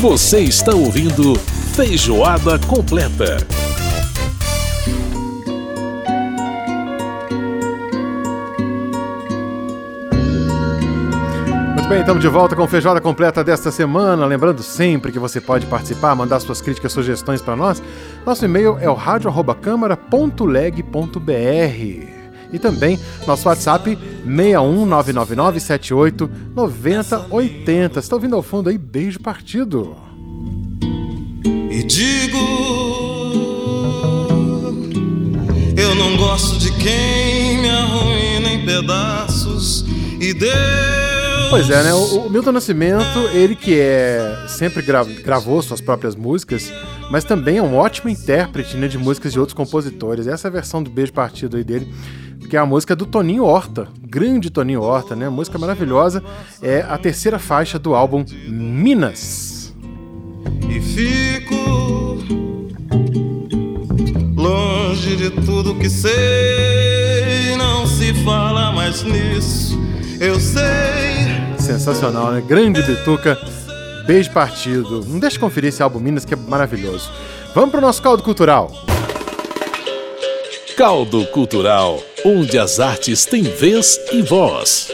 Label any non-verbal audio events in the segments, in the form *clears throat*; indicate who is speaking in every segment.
Speaker 1: Você está ouvindo Feijoada Completa.
Speaker 2: Muito bem, estamos de volta com Feijoada Completa desta semana. Lembrando sempre que você pode participar, mandar suas críticas, sugestões para nós. Nosso e-mail é o radio@câmara.leg.br. E também nosso WhatsApp 61999789080. Você está ouvindo ao fundo aí? Beijo partido.
Speaker 3: E digo, eu não gosto de quem me arruína em pedaços e Deus
Speaker 2: Pois é, né? O, Milton Nascimento, ele que é sempre gra gravou suas próprias músicas, mas também é um ótimo intérprete né, de músicas de outros compositores. Essa é versão do Beijo Partido aí dele, que é a música do Toninho Horta, grande Toninho Horta, né? Música maravilhosa. É a terceira faixa do álbum Minas.
Speaker 3: E fico longe de tudo que sei, não se fala mais nisso. Eu sei
Speaker 2: sensacional, né? Grande Bituca, beijo partido. Não deixe de conferir esse álbum Minas que é maravilhoso. Vamos pro nosso caldo cultural.
Speaker 1: Caldo Cultural, onde as artes têm vez e voz.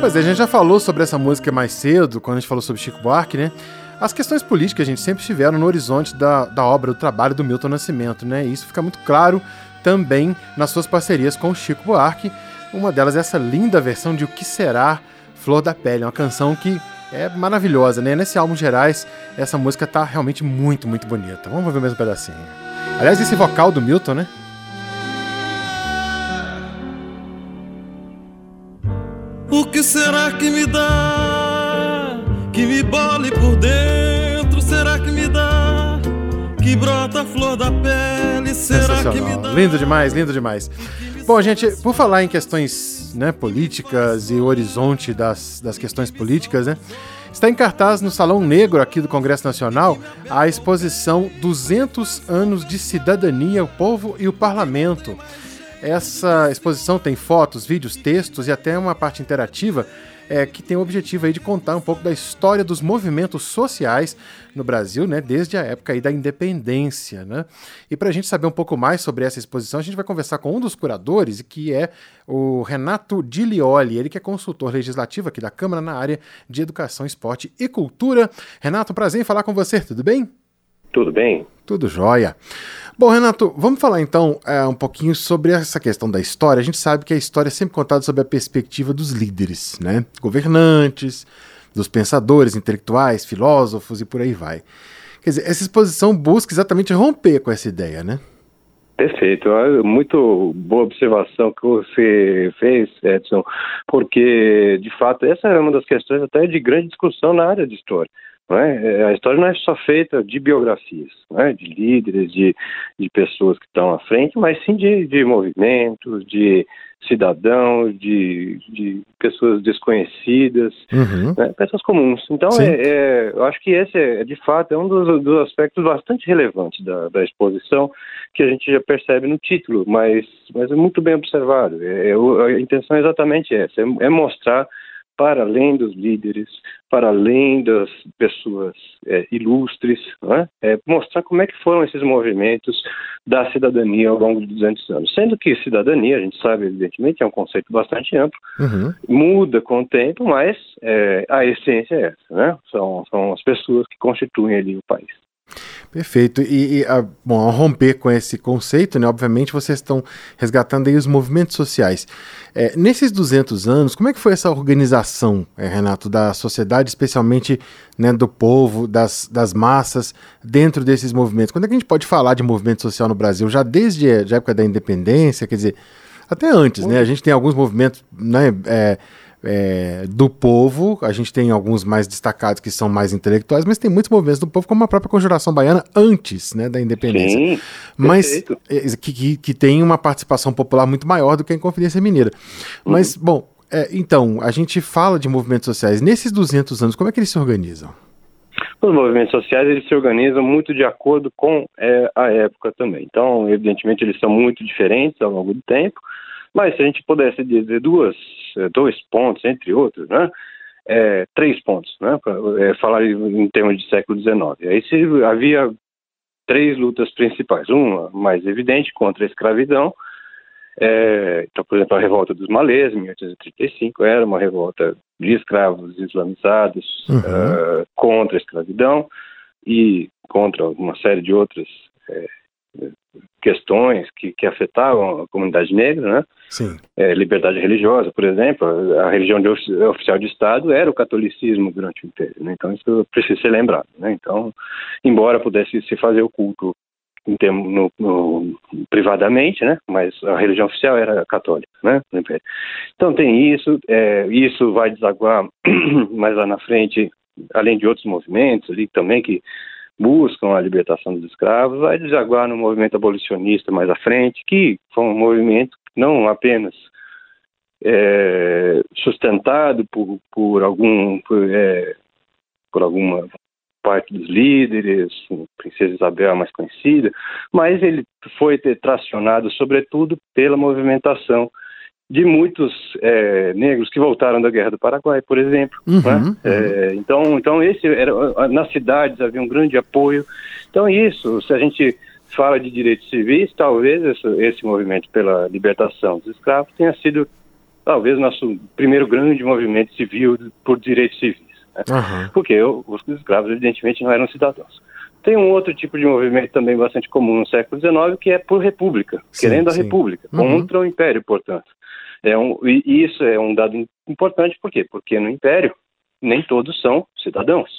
Speaker 2: Pois é, a gente já falou sobre essa música mais cedo, quando a gente falou sobre Chico Buarque, né? As questões políticas, a gente, sempre estiveram no horizonte da, da obra, do trabalho do Milton Nascimento, né? E isso fica muito claro também nas suas parcerias com o Chico Buarque. Uma delas é essa linda versão de O Que Será Flor da Pele, uma canção que é maravilhosa, né? Nesse álbum Gerais, essa música tá realmente muito, muito bonita. Vamos ver o mesmo pedacinho. Aliás, esse vocal do Milton, né?
Speaker 3: O que será que me dá? Que me bole por dentro? Será que me dá? Que brota a flor da pele? Será que me dá?
Speaker 2: Lindo demais, lindo demais. Bom, gente, por falar em questões né, políticas e horizonte das, das questões políticas, né? Está em cartaz no Salão Negro aqui do Congresso Nacional a exposição 200 anos de cidadania, o povo e o parlamento. Essa exposição tem fotos, vídeos, textos e até uma parte interativa é, que tem o objetivo aí de contar um pouco da história dos movimentos sociais no Brasil, né, desde a época aí da independência, né? E para a gente saber um pouco mais sobre essa exposição, a gente vai conversar com um dos curadores, que é o Renato Dilioli, ele que é consultor legislativo aqui da Câmara na área de Educação, Esporte e Cultura. Renato, prazer em falar com você, tudo bem?
Speaker 4: Tudo bem.
Speaker 2: Tudo jóia. Bom, Renato, vamos falar então é, um pouquinho sobre essa questão da história. A gente sabe que a história é sempre contada sob a perspectiva dos líderes, né? Governantes, dos pensadores intelectuais, filósofos e por aí vai. Quer dizer, essa exposição busca exatamente romper com essa ideia, né?
Speaker 4: Perfeito, muito boa observação que você fez, Edson, porque de fato essa é uma das questões até de grande discussão na área de história. É? A história não é só feita de biografias, é? de líderes, de, de pessoas que estão à frente, mas sim de, de movimentos, de cidadãos, de, de pessoas desconhecidas, uhum. né? pessoas comuns. Então, é, é, eu acho que esse, é, de fato, é um dos, dos aspectos bastante relevantes da, da, exposição, que a gente já percebe no título, mas, mas é muito bem observado. É, é a intenção é exatamente essa, é, é mostrar para além dos líderes, para além das pessoas é, ilustres, é? É, mostrar como é que foram esses movimentos da cidadania ao longo de 200 anos. Sendo que cidadania, a gente sabe, evidentemente, é um conceito bastante amplo, uhum. muda com o tempo, mas é, a essência é essa, né? São, são as pessoas que constituem ali o país.
Speaker 2: Perfeito. E, e a, bom, ao romper com esse conceito, né, obviamente vocês estão resgatando aí os movimentos sociais. É, nesses 200 anos, como é que foi essa organização, é, Renato, da sociedade, especialmente né, do povo, das, das massas, dentro desses movimentos? Quando é que a gente pode falar de movimento social no Brasil? Já desde a época da independência, quer dizer, até antes, né? A gente tem alguns movimentos, né? É, é, do povo. A gente tem alguns mais destacados que são mais intelectuais, mas tem muitos movimentos do povo, como a própria Conjuração Baiana, antes né, da independência. Sim, mas é, que, que, que, tem uma participação popular muito maior do que a Inconfidência Mineira. Uhum. Mas, bom, é, então, a gente fala de movimentos sociais. Nesses 200 anos, como é que eles se organizam?
Speaker 4: Os movimentos sociais eles se organizam muito de acordo com é, a época também. Então, evidentemente, eles são muito diferentes ao longo do tempo. Mas se a gente pudesse dizer duas, dois pontos, entre outros, né? É, três pontos, né? Pra, é, falar em termos de século XIX. Aí se havia três lutas principais. Uma mais evidente contra a escravidão, é, então, por exemplo, a revolta dos malês, em 1835, era uma revolta de escravos islamizados uhum. uh, contra a escravidão e contra uma série de outras é, questões que, que, afetavam a comunidade negra, né?
Speaker 2: Sim.
Speaker 4: É, liberdade religiosa, por exemplo, a religião de oficial de Estado era o catolicismo durante o Império, né? Então isso precisa ser lembrado, né? Então, embora pudesse se fazer o culto em termo, no, no, privadamente, né? Mas a religião oficial era católica, né? Então tem isso, é, isso vai desaguar *clears throat* mais lá na frente, além de outros movimentos ali também que buscam a libertação dos escravos, vai desaguar no movimento abolicionista mais à frente, que foi um movimento não apenas é, sustentado por, por algum por, é, por alguma parte dos líderes, Princesa Isabel mais conhecida, mas ele foi tracionado sobretudo pela movimentação de muitos é, negros que voltaram da Guerra do Paraguai, por exemplo.
Speaker 2: Uhum,
Speaker 4: né?
Speaker 2: uhum.
Speaker 4: É, então, então esse era nas cidades havia um grande apoio. Então isso, se a gente fala de direitos civis, talvez esse, esse movimento pela libertação dos escravos tenha sido talvez nosso primeiro grande movimento civil por direitos civis.
Speaker 2: Uhum.
Speaker 4: Porque os escravos, evidentemente, não eram cidadãos. Tem um outro tipo de movimento também bastante comum no século XIX, que é por república, sim, querendo sim. a república, uhum. contra o império, portanto. É um, e isso é um dado importante, por quê? Porque no império nem todos são cidadãos.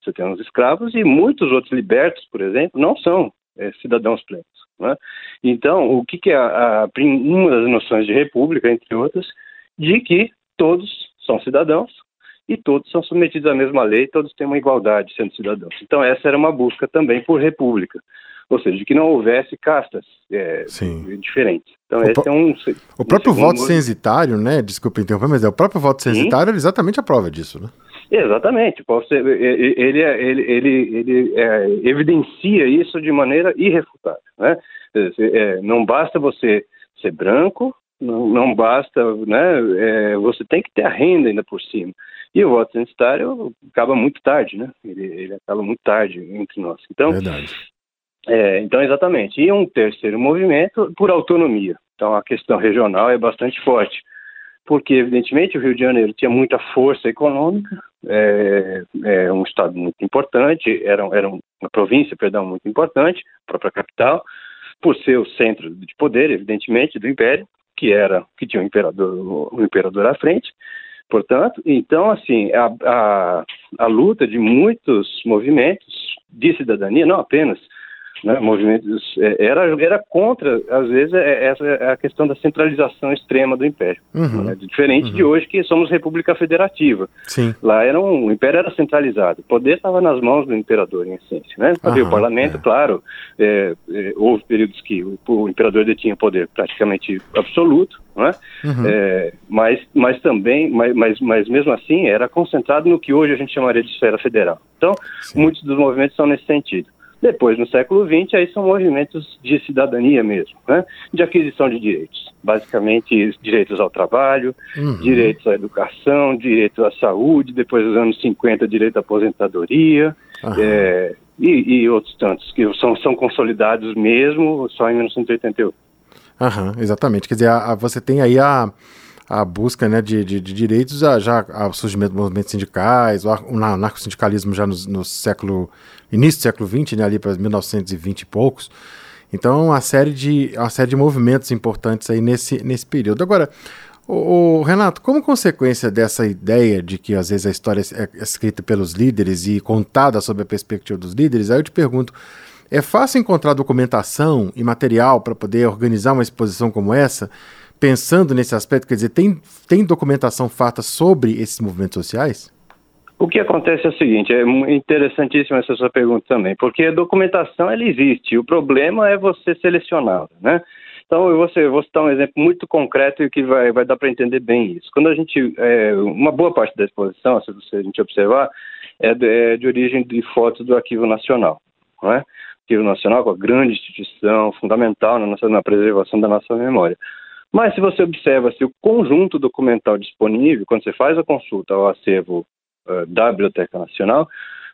Speaker 4: Você tem os escravos e muitos outros libertos, por exemplo, não são é, cidadãos plenos. Né? Então, o que, que é a, a, uma das noções de república, entre outras, de que todos são cidadãos, e todos são submetidos à mesma lei, todos têm uma igualdade sendo cidadãos. Então essa era uma busca também por república, ou seja, de que não houvesse castas é, diferentes. Então
Speaker 2: o
Speaker 4: esse é um
Speaker 2: o próprio voto censitário, né? Desculpa interromper, mas é o próprio voto censitário é exatamente a prova disso, né?
Speaker 4: Exatamente, ele, é, ele, ele, ele é, evidencia isso de maneira irrefutável. Né? É, não basta você ser branco, não, não basta, né? É, você tem que ter a renda ainda por cima. E o voto censitário acaba muito tarde, né? Ele, ele acaba muito tarde entre nós. Então,
Speaker 2: Verdade.
Speaker 4: É, então, exatamente. E um terceiro movimento por autonomia. Então, a questão regional é bastante forte, porque, evidentemente, o Rio de Janeiro tinha muita força econômica, é, é um estado muito importante, era, era uma província, perdão, muito importante, a própria capital, por ser o centro de poder, evidentemente, do império, que era que tinha um imperador, um imperador à frente, Portanto, então, assim, a, a, a luta de muitos movimentos de cidadania, não apenas né, movimentos, é, era, era contra, às vezes, é, essa é a questão da centralização extrema do Império.
Speaker 2: Uhum.
Speaker 4: Né, diferente
Speaker 2: uhum.
Speaker 4: de hoje, que somos república federativa.
Speaker 2: Sim.
Speaker 4: Lá era um, o Império era centralizado, o poder estava nas mãos do Imperador, em essência. Né? Havia o parlamento, é. claro, é, é, houve períodos que o, o Imperador detinha poder praticamente absoluto, né? Uhum. Mas, mas também, mas, mas, mas mesmo assim, era concentrado no que hoje a gente chamaria de esfera federal. Então, Sim. muitos dos movimentos são nesse sentido. Depois, no século XX, aí são movimentos de cidadania mesmo, né? de aquisição de direitos. Basicamente, direitos ao trabalho, uhum. direitos à educação, direitos à saúde, depois dos anos 50, direito à aposentadoria, uhum. é, e, e, outros tantos, que são, são consolidados mesmo só em 1988.
Speaker 2: Aham, exatamente. Quer dizer, a, a, você tem aí a, a busca né, de, de, de direitos, a, já o surgimento dos movimentos sindicais, o, o narco-sindicalismo já no, no, século, início do século XX, né, ali para 1920 e poucos. Então, uma série de, uma série de movimentos importantes aí nesse, nesse período. Agora, o, o, Renato, como consequência dessa ideia de que às vezes a história é escrita pelos líderes e contada sob a perspectiva dos líderes, aí eu te pergunto, é fácil encontrar documentação e material para poder organizar uma exposição como essa, pensando nesse aspecto? Quer dizer, tem, tem documentação farta sobre esses movimentos sociais?
Speaker 4: O que acontece é o seguinte, é interessantíssima essa sua pergunta também, porque a documentação ela existe, o problema é você selecioná-la, né? Então, eu vou, eu vou citar um exemplo muito concreto e que vai, vai dar para entender bem isso. Quando a gente, é, uma boa parte da exposição, se a gente observar, é de, é de origem de fotos do Arquivo Nacional, não é? Arquivo Nacional, com a grande instituição, fundamental na, nossa, na preservação da nossa memória. Mas se você observa se o conjunto documental disponível, quando você faz a consulta ao acervo uh, da Biblioteca Nacional,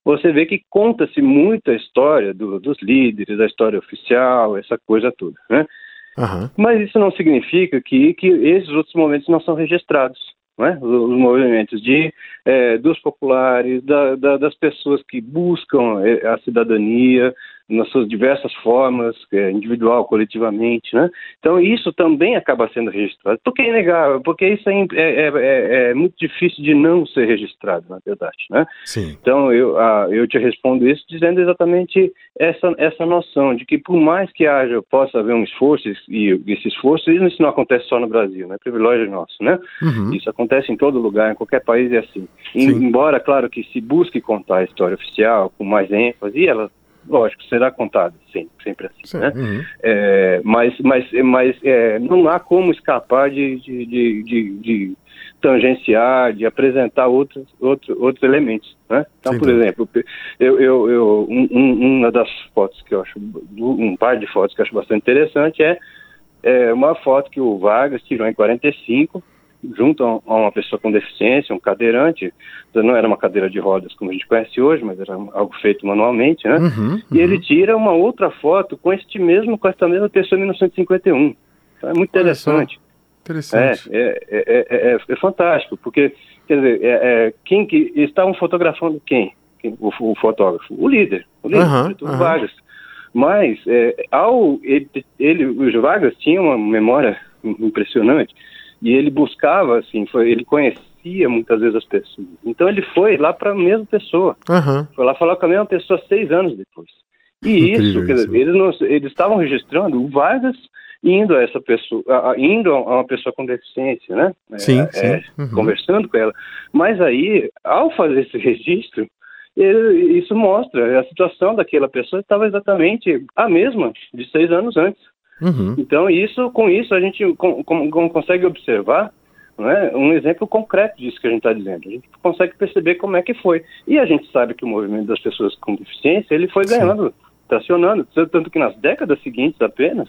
Speaker 4: você vê que conta-se muito a história do, dos líderes, a história oficial, essa coisa toda, né? Uhum. Mas isso não significa que, que esses outros momentos não são registrados. Né? Os movimentos de, é, dos populares, da, da, das pessoas que buscam é, a cidadania, nas suas diversas formas, é, individual, coletivamente, né? Então isso também acaba sendo registrado. Por que negar? Porque isso é, é, é, é, muito difícil de não ser registrado, na verdade, né? Sim. Então eu, ah, eu te respondo isso dizendo exatamente essa, essa noção de que por mais que haja, possa haver um esforço, e esse esforço, isso não acontece só no Brasil, né? Privilégio nosso, né? Uhum. Isso acontece em todo lugar, em qualquer país é assim. embora, claro, que se busque contar a história oficial com mais ênfase, e ela lógico, será contado, sim, sempre assim, Sim, né? Uhum. É, mas mas, mas é, não há como escapar de, de, de, de, de tangenciar, de apresentar outros, outros, outros elementos, né? Então, Sim, por exemplo, eu, eu, eu um, uma das fotos que eu acho, um par de fotos que eu acho bastante interessante é, é uma foto que o Vargas tirou em 45, junto a uma pessoa com deficiência, um cadeirante, não era uma cadeira de rodas como a gente conhece hoje, mas era algo feito manualmente, né? Uhum, uhum. E ele tira uma outra foto com este mesmo, com esta mesma pessoa em 1951. Então é muito interessante. Interessante. É, é, é, é, fantástico, porque, quer dizer, quem que estavam fotografando quem? quem o, o, fotógrafo? O líder, o líder, uhum, o uhum. Vargas. Mas, ao ele, ele, os Vargas tinham uma memória impressionante e ele buscava, assim, foi, ele conhecia muitas vezes as pessoas. Então ele foi lá para a mesma pessoa. Uhum. Foi lá falar com a mesma pessoa seis anos depois. E isso, quer dizer, eles, não, eles estavam registrando o Vargas indo a essa pessoa, a, indo a uma pessoa com deficiência, né?
Speaker 2: Sim, é, sim.
Speaker 4: É, uhum. Conversando com ela. Mas aí, ao fazer esse *laughs* registro, ele, isso mostra a situação daquela pessoa estava exatamente a mesma de seis anos antes. Uhum. Então, isso, com isso, a gente com, com, consegue observar é, um exemplo concreto disso que a gente está dizendo. A gente consegue perceber como é que foi. E a gente sabe que o movimento das pessoas com deficiência ele foi ganhando, tracionando. Tanto que nas décadas seguintes apenas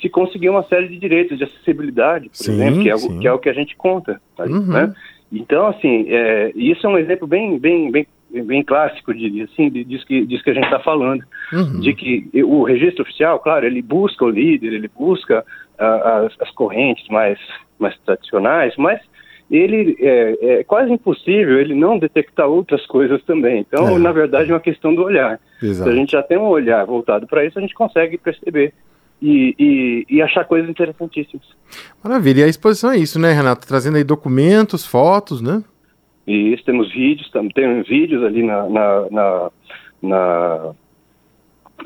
Speaker 4: se conseguiu uma série de direitos de acessibilidade, por sim, exemplo, que é, o, que é o que a gente conta. Tá, uhum. né? Então, assim, é, isso é um exemplo bem, bem, bem bem clássico, diria assim, disso que, disso que a gente está falando. Uhum. De que o registro oficial, claro, ele busca o líder, ele busca as, as, correntes mais, mais tradicionais, mas ele é, é, quase impossível ele não detectar outras coisas também. Então, é. na verdade, é uma questão do olhar. Exato. Se a gente já tem um olhar voltado para isso, a gente consegue perceber e, e, e, achar coisas interessantíssimas.
Speaker 2: Maravilha. E a exposição é isso, né, Renato? Trazendo aí documentos, fotos, né?
Speaker 4: E isso, temos vídeos, tem vídeos ali na, na, na, na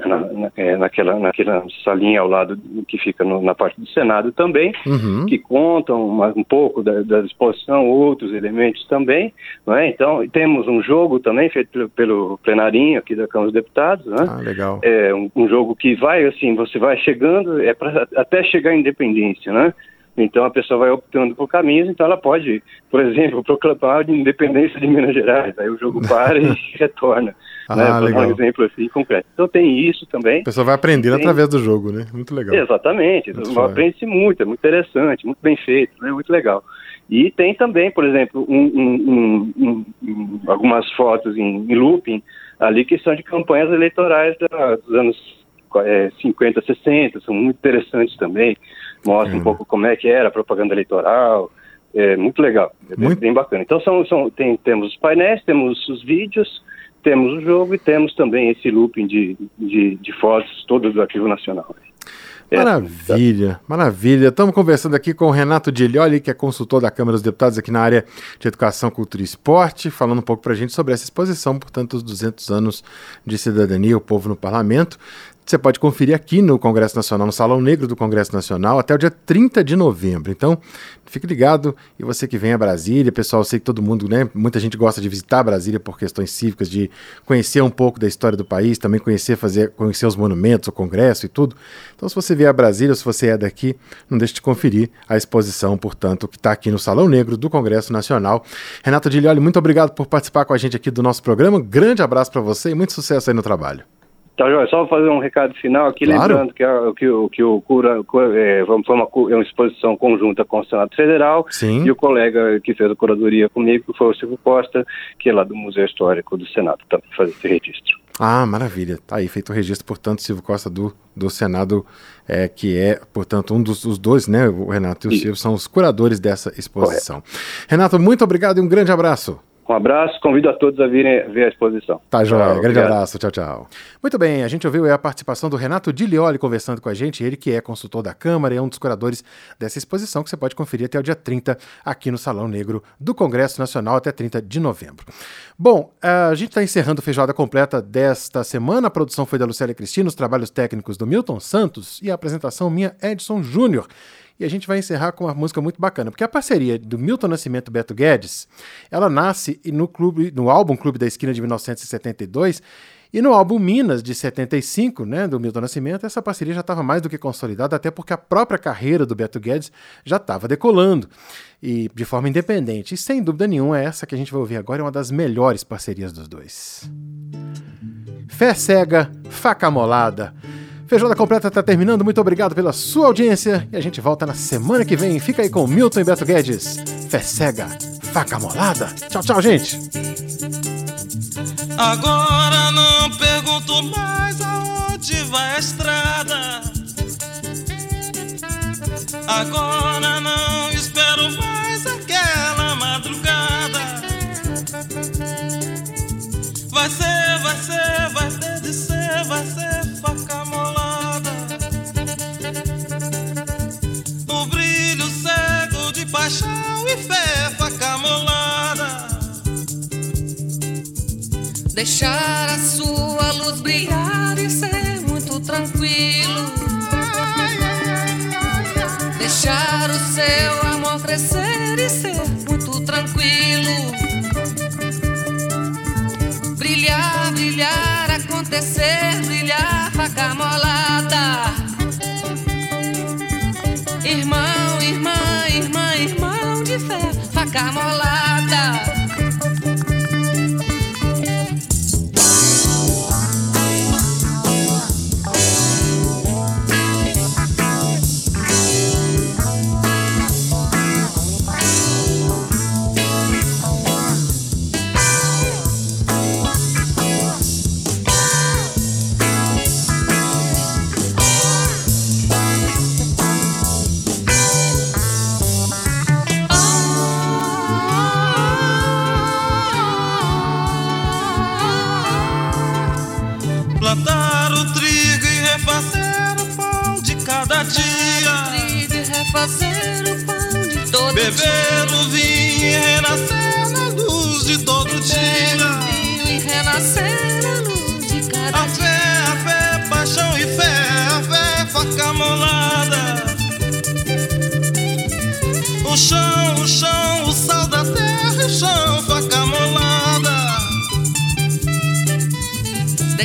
Speaker 4: na, na, é, naquela, naquela salinha ao lado que fica no, na parte do Senado também, uhum. que contam uma, um pouco da, da, exposição, outros elementos também. é? Então, temos um jogo também feito pelo, pelo, plenarinho aqui da Câmara dos Deputados. Né?
Speaker 2: Ah, legal.
Speaker 4: É um, um, jogo que vai, assim, você vai chegando, é pra, até chegar à independência, né? Então a pessoa vai optando por caminhos, então ela pode, por exemplo, proclamar a independência de Minas Gerais, aí o jogo para e *laughs* retorna. Ah, né? legal. um exemplo assim concreto. Então tem isso também.
Speaker 2: A pessoa vai aprendendo tem... através do jogo, né? Muito legal.
Speaker 4: Exatamente. Aprende-se muito, é muito interessante, muito bem feito, né? Muito legal. E tem também, por exemplo, um, um, um, algumas fotos em, em, looping ali que são de campanhas eleitorais da, dos anos é, 50, 60, são muito interessantes também mostra uhum. um pouco como é que era a propaganda eleitoral. É muito legal, é muito... bem bacana. Então são, são, tem, temos os painéis, temos os vídeos, temos o jogo e temos também esse looping de, de, de fotos todas do Arquivo Nacional.
Speaker 2: É, maravilha, maravilha. Estamos conversando aqui com o Renato Dilioli, que é consultor da Câmara dos Deputados aqui na área de Educação, Cultura e Esporte, falando um pouco para a gente sobre essa exposição, portanto, os 200 anos de cidadania, o povo no parlamento. Você pode conferir aqui no Congresso Nacional, no Salão Negro do Congresso Nacional, até o dia 30 de novembro. Então, fique ligado. E você que vem a Brasília, pessoal, eu sei que todo mundo, né? Muita gente gosta de visitar Brasília por questões cívicas, de conhecer um pouco da história do país, também conhecer, fazer, conhecer os monumentos, o Congresso e tudo. Então, se você vier a Brasília, se você é daqui, não deixe de conferir a exposição, portanto, que está aqui no Salão Negro do Congresso Nacional. Renato Dilioli, muito obrigado por participar com a gente aqui do nosso programa. grande abraço para você e muito sucesso aí no trabalho.
Speaker 4: Tá, Joia, só fazer um recado final aqui, claro. lembrando que, a, que, o, que o Cura é, foi uma, é uma exposição conjunta com o Senado Federal
Speaker 2: Sim.
Speaker 4: e o colega que fez a curadoria comigo foi o Silvio Costa, que é lá do Museu Histórico do Senado, tá, fazer esse registro.
Speaker 2: Ah, maravilha. Tá aí feito o registro, portanto, Silvio Costa do, do Senado, é, que é, portanto, um dos os dois, né? O Renato e o Isso. Silvio são os curadores dessa exposição. Correto. Renato, muito obrigado e um grande abraço.
Speaker 4: Um abraço, convido a todos a virem ver a exposição.
Speaker 2: Tá, João. Grande obrigado. abraço, tchau, tchau. Muito bem, a gente ouviu a participação do Renato Dilioli conversando com a gente, ele que é consultor da Câmara e é um dos curadores dessa exposição que você pode conferir até o dia 30 aqui no Salão Negro do Congresso Nacional, até 30 de novembro. Bom, a gente está encerrando a feijoada completa desta semana. A produção foi da Lucélia Cristina, os trabalhos técnicos do Milton Santos e a apresentação minha, Edson Júnior. E a gente vai encerrar com uma música muito bacana, porque a parceria do Milton Nascimento e Beto Guedes, ela nasce no clube, no álbum Clube da Esquina de 1972 e no álbum Minas de 75, né, do Milton Nascimento, essa parceria já estava mais do que consolidada, até porque a própria carreira do Beto Guedes já estava decolando e de forma independente. E sem dúvida nenhuma, essa que a gente vai ouvir agora é uma das melhores parcerias dos dois. Fé cega, faca molada. Feijoada completa está terminando. Muito obrigado pela sua audiência. E a gente volta na semana que vem. Fica aí com Milton e Beto Guedes. Fé cega, faca molada. Tchau, tchau, gente.
Speaker 3: Agora não pergunto mais aonde vai a estrada. Agora não
Speaker 5: Deixar a sua luz brilhar e ser muito tranquilo. Deixar o seu amor crescer e ser muito tranquilo. Brilhar, brilhar, acontecer, brilhar, faca molada.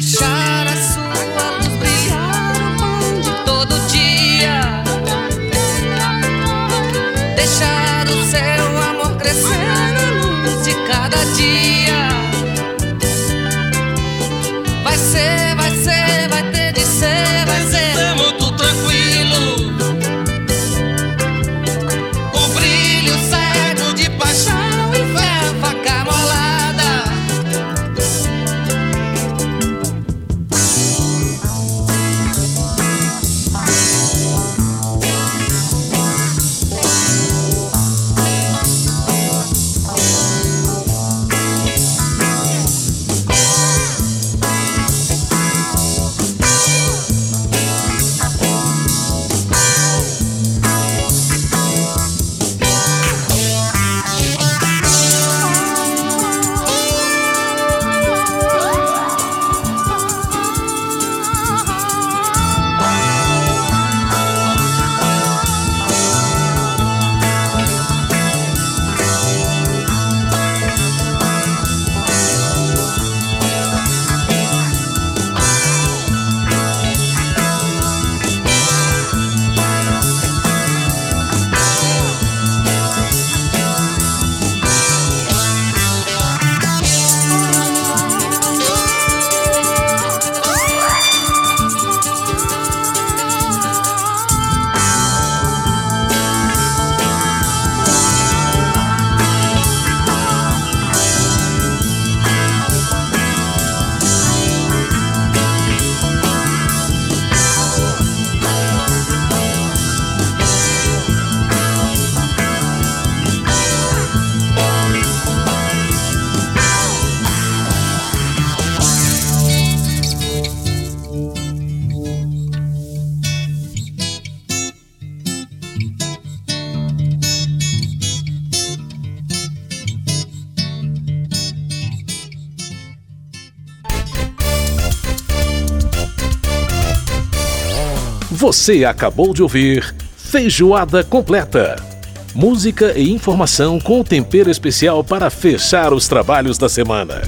Speaker 5: Deixar
Speaker 1: Você acabou de ouvir Feijoada Completa. Música e informação com tempero especial para fechar os trabalhos da semana.